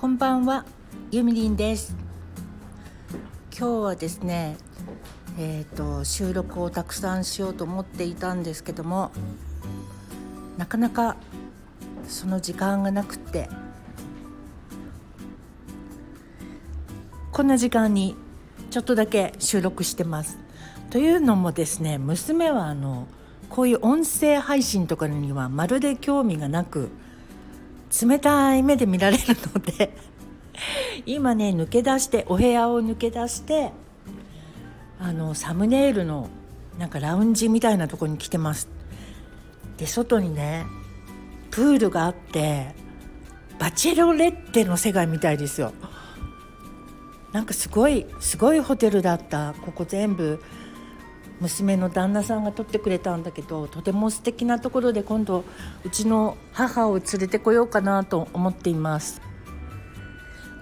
こんばんは、ゆみりんです。今日はですね、えっ、と収録をたくさんしようと思っていたんですけども、なかなかその時間がなくて、こんな時間にちょっとだけ収録してます。というのもですね、娘はあのこういう音声配信とかにはまるで興味がなく。冷たい目で見られるので今ね抜け出してお部屋を抜け出してあのサムネイルのなんかラウンジみたいなとこに来てます。で外にねプールがあってバチェロレッテの世界みたいですよ。なんかすごいすごいホテルだった。ここ全部娘の旦那さんが撮ってくれたんだけどとても素敵なところで今度うちの母を連れてこようかなと思っています。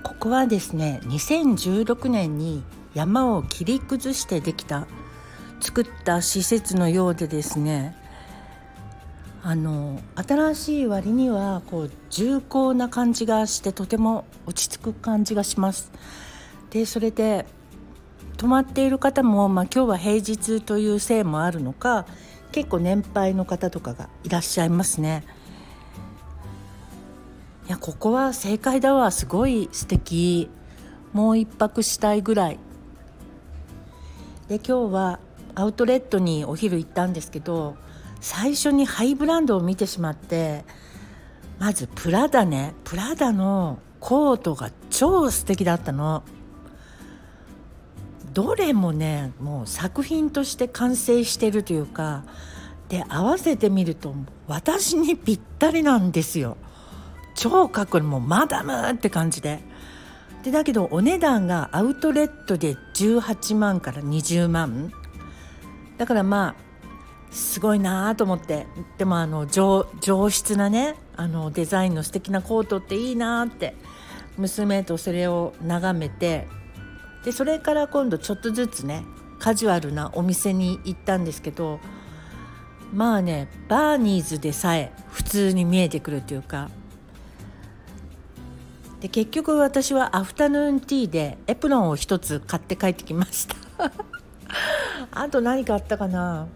ここはですね2016年に山を切り崩してできた作った施設のようでですねあの新しい割にはこう重厚な感じがしてとても落ち着く感じがします。でそれで泊まっている方も、まあ、今日は平日というせいもあるのか結構年配の方とかがいらっしゃいますね。いやここは正解だわすごい素敵もう一泊したいぐらいで今日はアウトレットにお昼行ったんですけど最初にハイブランドを見てしまってまずプラダねプラダのコートが超素敵だったの。どれもねもう作品として完成してるというかで合わせてみると私にぴったりなんですよ。超かっこいい。もうマダムって感じで。でだけどお値段がアウトレットで18万から20万。だからまあすごいなと思って。でもあの上質なねあのデザインの素敵なコートっていいなって娘とそれを眺めてでそれから今度ちょっとずつねカジュアルなお店に行ったんですけどまあねバーニーズでさえ普通に見えてくるというかで結局私はアフタヌーンティーでエプロンを一つ買って帰ってきました。あと何買ったかな？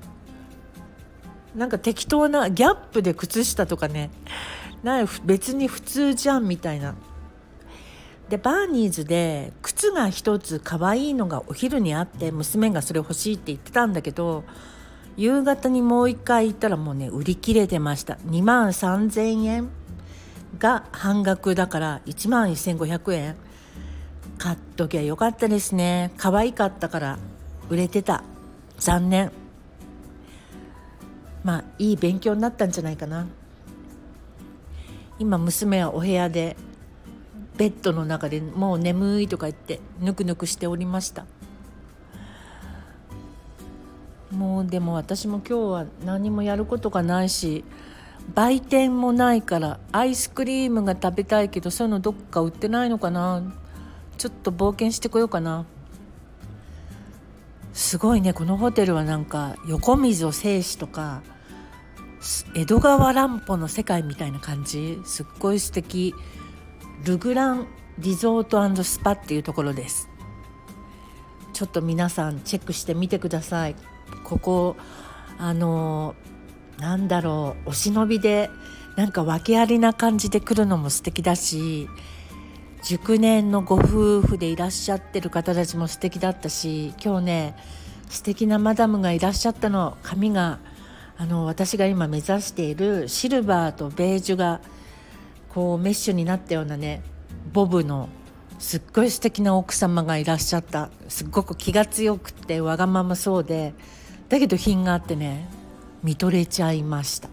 なんか適当なギャップで靴下とかねな別に普通じゃんみたいな。でバーニーズで靴が一つ可愛いのがお昼にあって娘がそれ欲しいって言ってたんだけど夕方にもう一回行ったらもうね売り切れてました。2万3,000円が半額だから1万1,500円。買っときゃよかったですね。可愛かったから売れてた。残念。まあいい勉強になったんじゃないかな。今娘はお部屋でベッドの中でもう眠いとか言ってぬくぬくしておりました。もうでも私も今日は何もやることがないし売店もないからアイスクリームが食べたいけどそういうのどっか売ってないのかな。ちょっと冒険してこようかな。すごいねこのホテルはなんか横溝正史とか江戸川乱歩の世界みたいな感じ。すっごい素敵。ルグランリゾートスパっていうところです。ちょっと皆さんチェックしてみてください。ここあのなんだろうお忍びでなんか訳ありな感じで来るのも素敵だし熟年のご夫婦でいらっしゃってる方たちも素敵だったし今日ね素敵なマダムがいらっしゃったの。髪があの私が今目指しているシルバーとベージュがこうメッシュになったようなねボブのすっごい素敵な奥様がいらっしゃった。すっごく気が強くてわがままそうでだけど品があってね見とれちゃいました。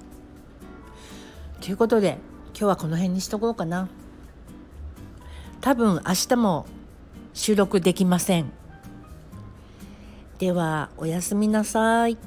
ということで今日はこの辺にしとこうかな。多分明日も収録できません。ではおやすみなさい。